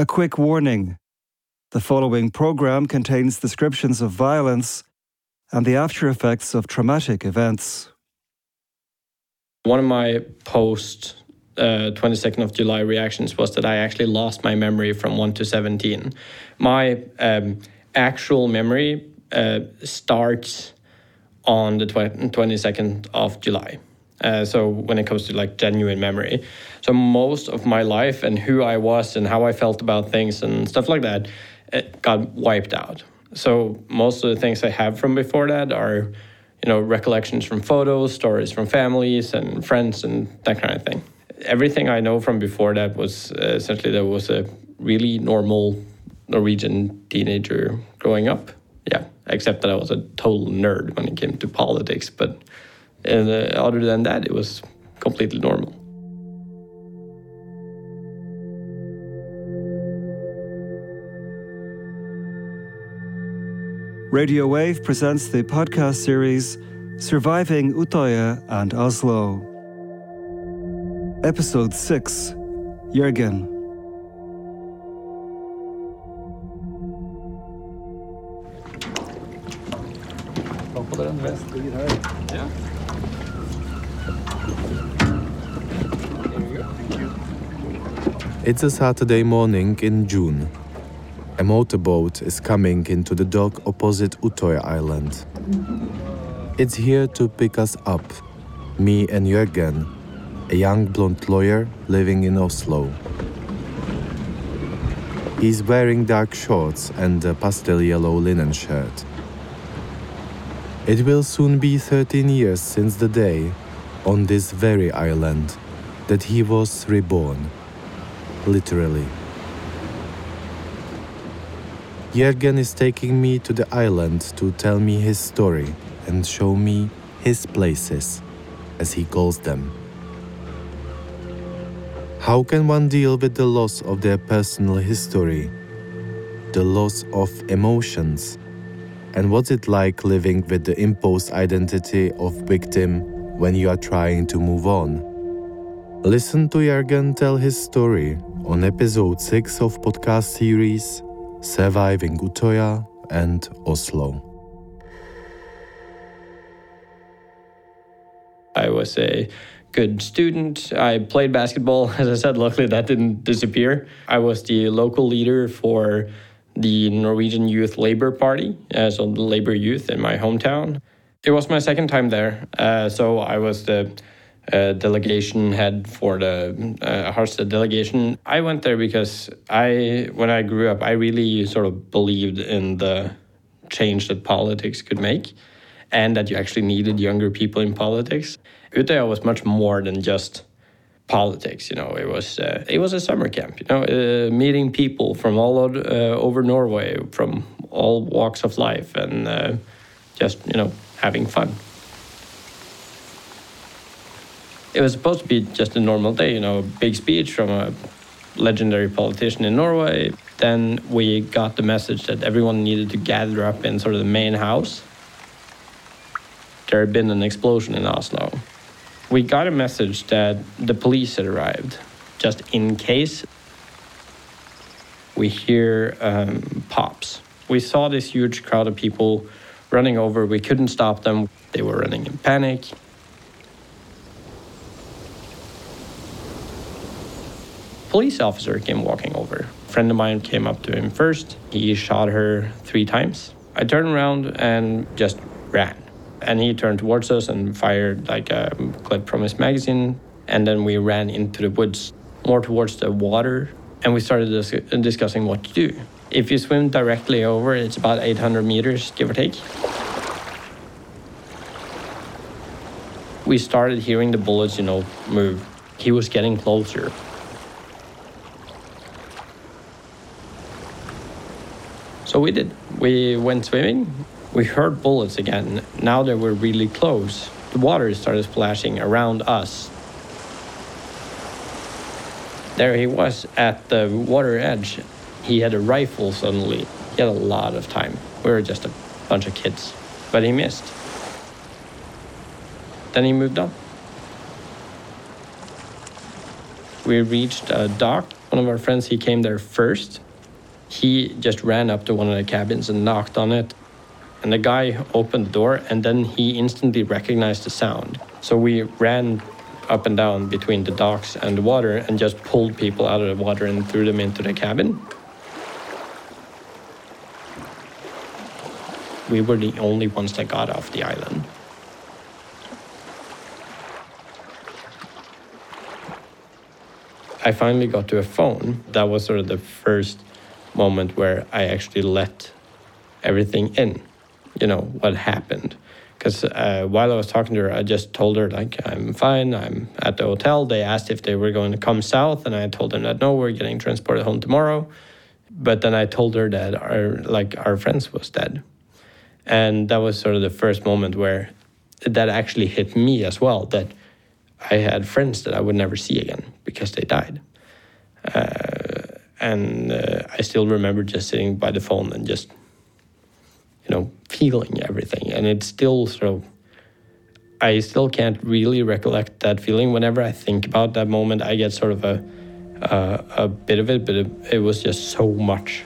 A quick warning the following program contains descriptions of violence and the after effects of traumatic events. One of my post uh, 22nd of July reactions was that I actually lost my memory from 1 to 17. My um, actual memory uh, starts on the 22nd of July. Uh, so when it comes to like genuine memory, so most of my life and who I was and how I felt about things and stuff like that it got wiped out. So most of the things I have from before that are, you know, recollections from photos, stories from families and friends, and that kind of thing. Everything I know from before that was uh, essentially there was a really normal Norwegian teenager growing up. Yeah, except that I was a total nerd when it came to politics. But uh, other than that, it was completely normal. Radio Wave presents the podcast series Surviving Utøya and Oslo. Episode 6 Jørgen. It's a Saturday morning in June. A motorboat is coming into the dock opposite Utøya Island. It's here to pick us up, me and Jørgen, a young blonde lawyer living in Oslo. He's wearing dark shorts and a pastel yellow linen shirt. It will soon be 13 years since the day, on this very island, that he was reborn. Literally. Jørgen is taking me to the island to tell me his story and show me his places, as he calls them. How can one deal with the loss of their personal history, the loss of emotions, and what's it like living with the imposed identity of victim when you are trying to move on? Listen to Jørgen tell his story on episode 6 of podcast series Surviving Utøya and Oslo. I was a good student. I played basketball. As I said, luckily that didn't disappear. I was the local leader for the Norwegian Youth Labour Party, uh, so the Labour Youth in my hometown. It was my second time there, uh, so I was the uh, delegation head for the uh, Harstad delegation. I went there because I, when I grew up, I really sort of believed in the change that politics could make, and that you actually needed younger people in politics. Utøya was much more than just politics. You know, it was uh, it was a summer camp. You know, uh, meeting people from all over, uh, over Norway, from all walks of life, and uh, just you know having fun. It was supposed to be just a normal day. You know, a big speech from a legendary politician in Norway. Then we got the message that everyone needed to gather up in sort of the main house. There had been an explosion in Oslo we got a message that the police had arrived just in case we hear um, pops. We saw this huge crowd of people running over. We couldn't stop them. They were running in panic. Police officer came walking over. A friend of mine came up to him first. He shot her three times. I turned around and just ran and he turned towards us and fired like a clip from his magazine and then we ran into the woods more towards the water and we started dis- discussing what to do. If you swim directly over it's about 800 meters give or take. We started hearing the bullets you know move. He was getting closer. So we did. We went swimming we heard bullets again. Now they were really close. The water started splashing around us. There he was at the water edge. He had a rifle suddenly. He had a lot of time. We were just a bunch of kids. But he missed. Then he moved on. We reached a dock One of our friends, he came there first. He just ran up to one of the cabins and knocked on it. And the guy opened the door and then he instantly recognized the sound. So we ran up and down between the docks and the water and just pulled people out of the water and threw them into the cabin. We were the only ones that got off the island. I finally got to a phone. That was sort of the first moment where I actually let everything in, you know, what happened. Because uh, while I was talking to her, I just told her, like, I'm fine, I'm at the hotel. They asked if they were going to come south, and I told them that no, we're getting transported home tomorrow. But then I told her that our, like, our friends was dead. And that was sort of the first moment where that actually hit me as well that I had friends that I would never see again because they died. Uh, and uh, I still remember just sitting by the phone and just, you know, feeling everything. And it's still sort of, I still can't really recollect that feeling. Whenever I think about that moment, I get sort of a, a bit of it, but it, it was just so much.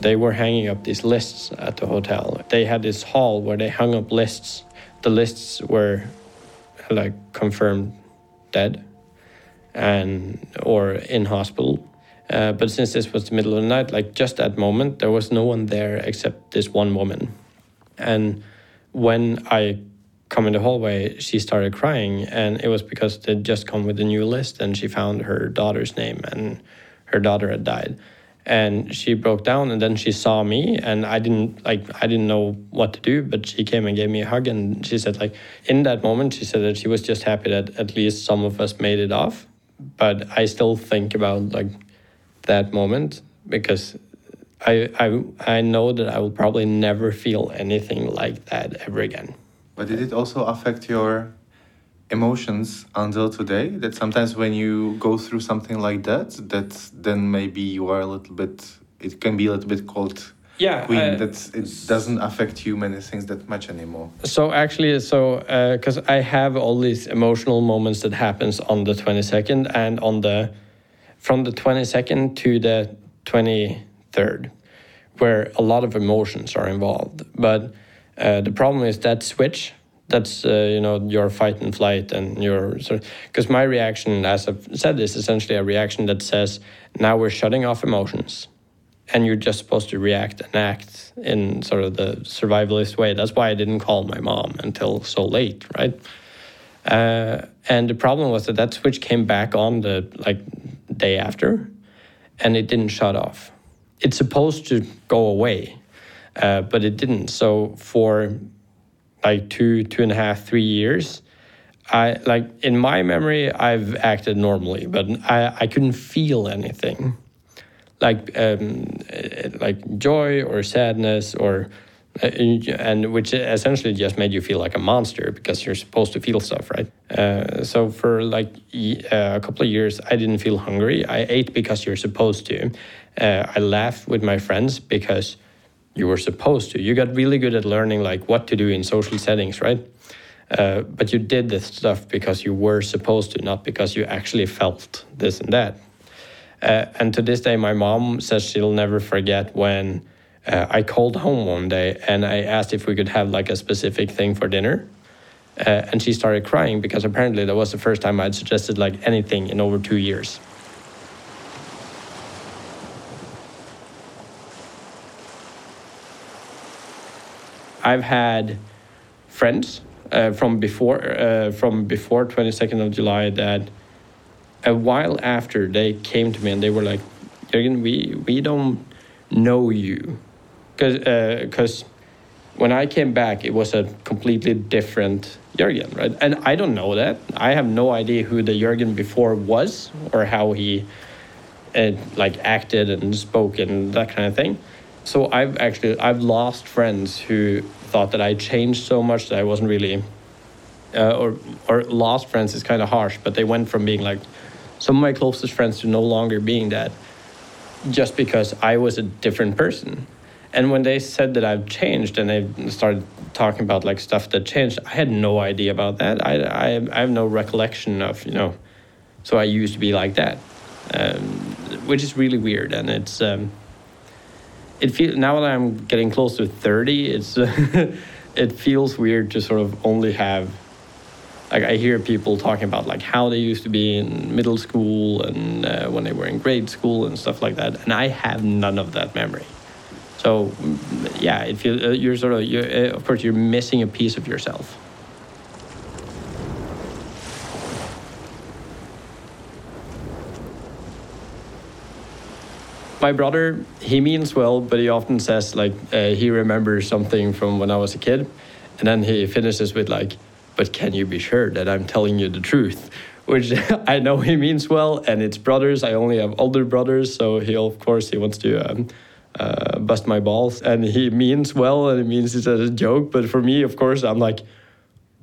they were hanging up these lists at the hotel. They had this hall where they hung up lists. The lists were like confirmed dead and or in hospital. Uh, but since this was the middle of the night, like just that moment, there was no one there except this one woman. And when I come in the hallway, she started crying, and it was because they'd just come with a new list, and she found her daughter's name, and her daughter had died and she broke down and then she saw me and i didn't like i didn't know what to do but she came and gave me a hug and she said like in that moment she said that she was just happy that at least some of us made it off. But i still think about like that moment because i i i know that i will probably never feel anything like that ever again. But did it also affect your emotions until today that sometimes when you go through something like that that then maybe you are a little bit it can be a little bit cold yeah queen uh, that it doesn't affect you many things that much anymore. So actually so because uh, i have all these emotional moments that happens on the 22nd and on the from the 22nd to the 23rd where a lot of emotions are involved. But uh, the problem is that switch that's uh, you know your fight and flight and your sort because my reaction as i've said is essentially a reaction that says now we're shutting off emotions and you're just supposed to react and act in sort of the survivalist way. That's why i didn't call my mom until so late right? Uh, and the problem was that that switch came back on the like day after and it didn't shut off. It's supposed to go away uh, but it didn't. So for like two, two and a half, three years, I like in my memory I've acted normally, but I, I couldn't feel anything, like um, like joy or sadness or uh, and which essentially just made you feel like a monster because you're supposed to feel stuff, right? Uh, so for like uh, a couple of years, I didn't feel hungry. I ate because you're supposed to. Uh, I laughed with my friends because you were supposed to. You got really good at learning like what to do in social settings, right? Uh, but you did this stuff because you were supposed to, not because you actually felt this and that. Uh, and to this day, my mom says she'll never forget when uh, I called home one day and I asked if we could have like a specific thing for dinner. Uh, and she started crying because apparently that was the first time I'd suggested like anything in over two years. I've had friends uh, from before uh, from before 22nd of July that a while after they came to me and they were like, Jørgen, we we don't know you, because because. Uh, when I came back, it was a completely different Jørgen, right? And I don't know that. I have no idea who the Jørgen before was or how he uh, like acted and spoke and that kind of thing. So I've actually I've lost friends who thought that I changed so much that I wasn't really, uh, or or lost friends is kind of harsh, but they went from being like some of my closest friends to no longer being that, just because I was a different person, And when they said that I've changed and they started talking about like stuff that changed, I had no idea about that. I, I, I have no recollection of, you know, so I used to be like that, um, which is really weird. And it's, um, it feels now that I'm getting close to 30, it's, it feels weird to sort of only have like I hear people talking about like how they used to be in middle school and uh, when they were in grade school and stuff like that, and I have none of that memory. So mm, yeah, it feels uh, you're sort of you're, uh, of course you're missing a piece of yourself. My brother, he means well, but he often says like uh, he remembers something from when I was a kid, and then he finishes with like but can you be sure that I'm telling you the truth? Which I know he means well, and it's brothers. I only have older brothers, so he of course he wants to um, uh, bust my balls, and he means well, and it means it's as a joke. But for me, of course, I'm like,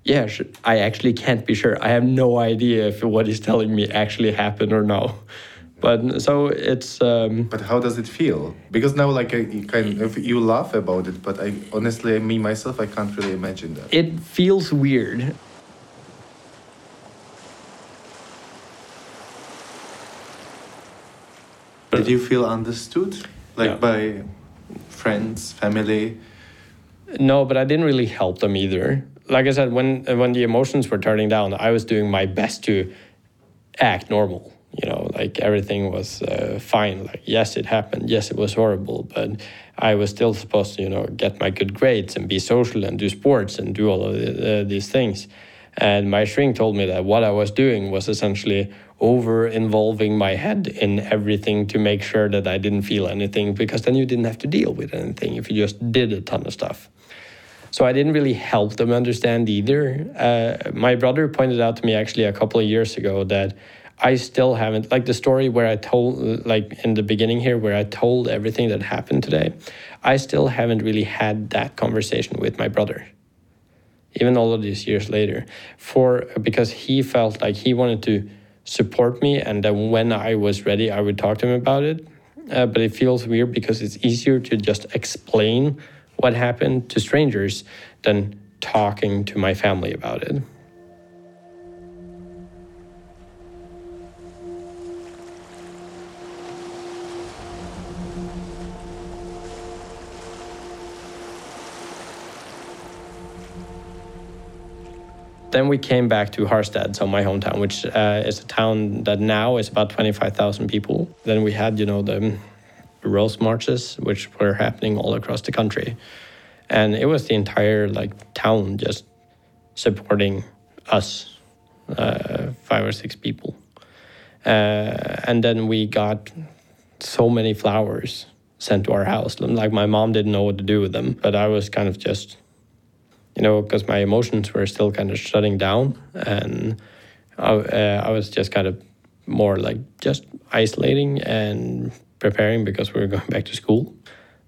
yeah, I actually can't be sure. I have no idea if what he's telling me actually happened or no. But so it's. Um, but how does it feel? Because now, like, I, you kind of you laugh about it, but I honestly, me myself, I can't really imagine that. It feels weird. Did you feel understood, like yeah. by friends, family? No, but I didn't really help them either. Like I said, when when the emotions were turning down, I was doing my best to act normal you know like everything was uh, fine. Like yes it happened. Yes it was horrible but i was still supposed to you know get my good grades and be social and do sports and do all of the, uh, these things. And my shrink told me that what i was doing was essentially over involving my head in everything to make sure that i didn't feel anything because then you didn't have to deal with anything if you just did a ton of stuff. So I didn't really help them understand either. Uh, my brother pointed out to me actually a couple of years ago that I still haven't like the story where I told like in the beginning here where I told everything that happened today. I still haven't really had that conversation with my brother. Even all of these years later, for because he felt like he wanted to support me, and that when I was ready, I would talk to him about it. Uh, but it feels weird because it's easier to just explain what happened to strangers than talking to my family about it. Then we came back to Harstad, so my hometown, which uh, is a town that now is about 25,000 people. Then we had, you know, the rose marches, which were happening all across the country. And it was the entire like town just supporting us, uh, five or six people. Uh, and then we got so many flowers sent to our house. Like my mom didn't know what to do with them, but I was kind of just you know, because my emotions were still kind of shutting down, and I, uh, I was just kind of more like just isolating and preparing because we were going back to school,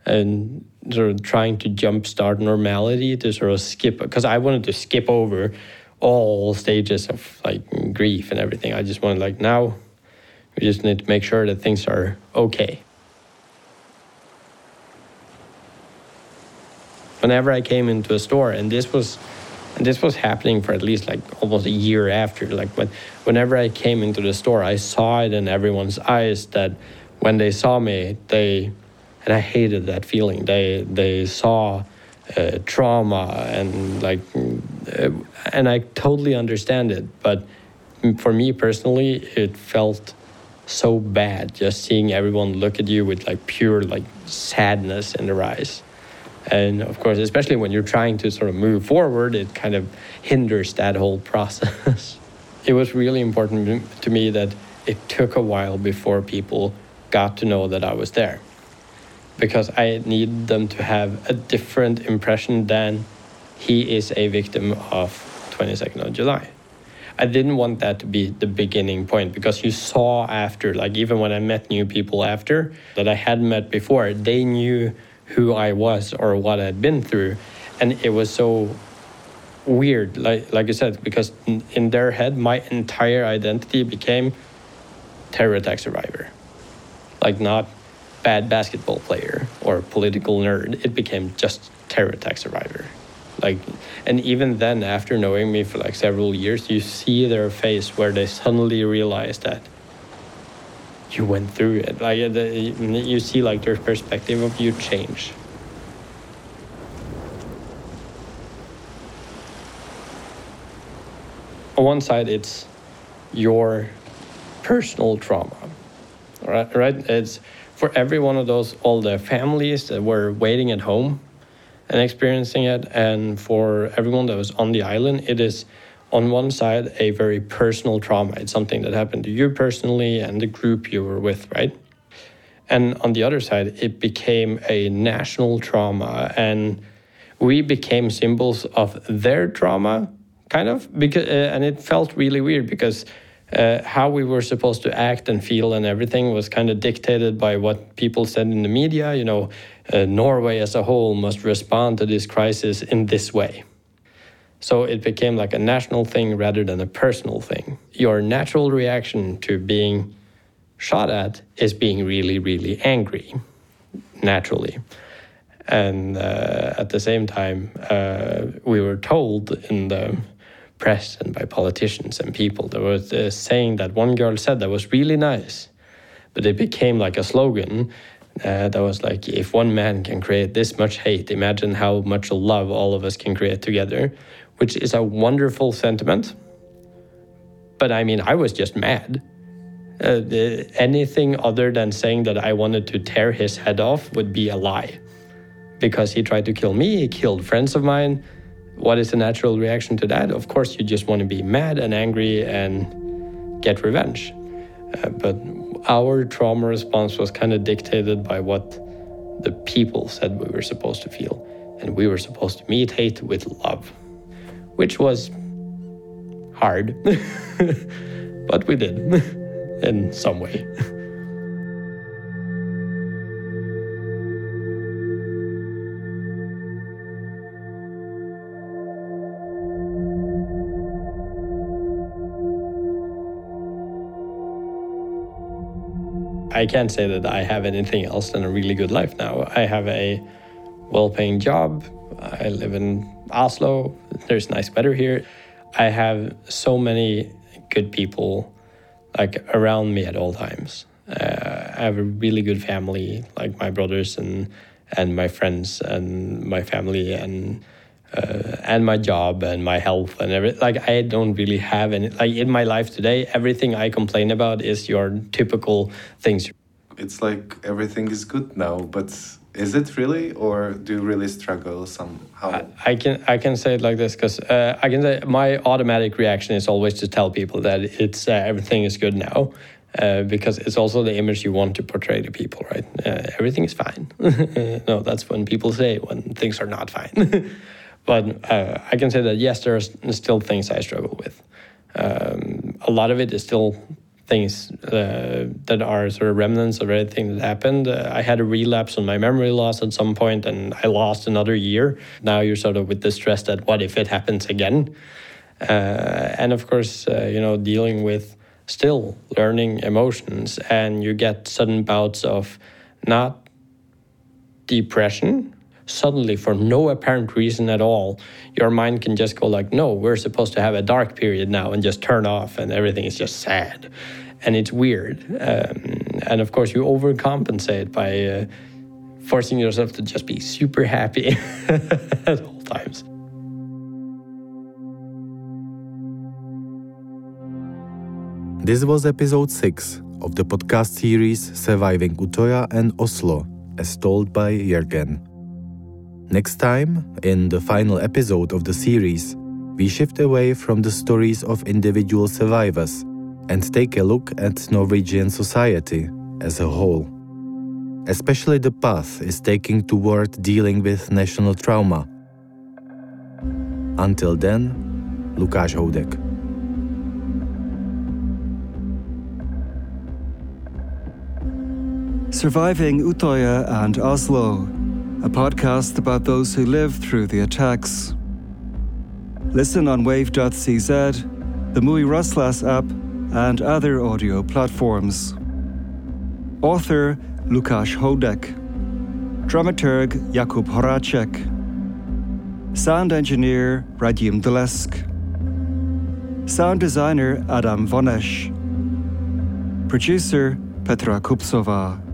and sort of trying to jumpstart normality to sort of skip because I wanted to skip over all stages of like grief and everything. I just wanted like now we just need to make sure that things are okay. Whenever I came into a store, and this was and this was happening for at least like almost a year after. Like when whenever I came into the store, I saw it in everyone's eyes that when they saw me, they and I hated that feeling. They they saw uh, trauma and like, uh, and I totally understand it. But for me personally, it felt so bad just seeing everyone look at you with like pure like sadness in their eyes and of course, especially when you're trying to sort of move forward, it kind of hinders that whole process. it was really important to me that it took a while before people got to know that I was there. Because I need them to have a different impression than he is a victim of 22nd of July. I didn't want that to be the beginning point because you saw after, like even when I met new people after that I hadn't met before, they knew who I was or what I'd been through. And it was so weird, like, like I said, because in, in their head, my entire identity became terror attack survivor. Like, not bad basketball player or political nerd. It became just terror attack survivor. Like, and even then, after knowing me for like several years, you see their face where they suddenly realize that you went through it. Like, you see like their perspective of you change. On one side, it's your personal trauma, right? Right? It's for every one of those, all the families that were waiting at home and experiencing it. And for everyone that was on the island, it is on one side a very personal trauma. It's something that happened to you personally and the group you were with, right? And on the other side, it became a national trauma. And we became symbols of their trauma, kind of, because, uh, and it felt really weird because uh, how we were supposed to act and feel and everything was kind of dictated by what people said in the media. You know, uh, Norway as a whole must respond to this crisis in this way. So it became like a national thing rather than a personal thing. Your natural reaction to being shot at is being really, really angry, naturally. And uh, at the same time, uh, we were told in the press and by politicians and people. There was a saying that one girl said that was really nice, but it became like a slogan uh, that was like, if one man can create this much hate, imagine how much love all of us can create together, which is a wonderful sentiment. But I mean, I was just mad. Uh, the, anything other than saying that I wanted to tear his head off would be a lie. Because he tried to kill me, he killed friends of mine, what is the natural reaction to that? Of course, you just want to be mad and angry and get revenge. Uh, but our trauma response was kind of dictated by what the people said we were supposed to feel. And we were supposed to meet hate with love, which was hard, but we did in some way. I can't say that I have anything else than a really good life now. I have a well paying job. I live in Oslo. There's nice weather here. I have so many good people like around me at all times. Uh, I have a really good family, like my brothers and and my friends and my family and uh, and my job and my health and everything. Like I don't really have any. Like in my life today, everything I complain about is your typical things. It's like everything is good now, but is it really, or do you really struggle somehow? I, I can I can say it like this because uh, I can say my automatic reaction is always to tell people that it's uh, everything is good now. Uh, because it's also the image you want to portray to people, right? Uh, everything is fine. no, that's when people say when things are not fine. But uh, I can say that yes, there are still things I struggle with. Um, a lot of it is still things uh, that are sort of remnants of everything that happened. Uh, I had a relapse on my memory loss at some point, and I lost another year. Now you're sort of with the stress that what if it happens again? Uh, and of course, uh, you know, dealing with still learning emotions, and you get sudden bouts of not depression suddenly for no apparent reason at all your mind can just go like no we're supposed to have a dark period now and just turn off and everything is just sad. And it's weird. Um, and of course you overcompensate by uh, forcing yourself to just be super happy at all times. This was episode 6 of the podcast series surviving utøya and oslo as told by Jørgen. Next time, in the final episode of the series, we shift away from the stories of individual survivors and take a look at Norwegian society as a whole. Especially the path is taking toward dealing with national trauma. Until then, Lukáš Houdek. Surviving Utøya and Oslo a podcast about those who lived through the attacks. Listen on wave.cz, the mujRozhlas app, and other audio platforms. Author Lukáš Houdek. Dramaturg Jakub Horacek. Sound engineer Radim Dolesk. Sound designer Adam Vonesh. Producer Petra Kupsova.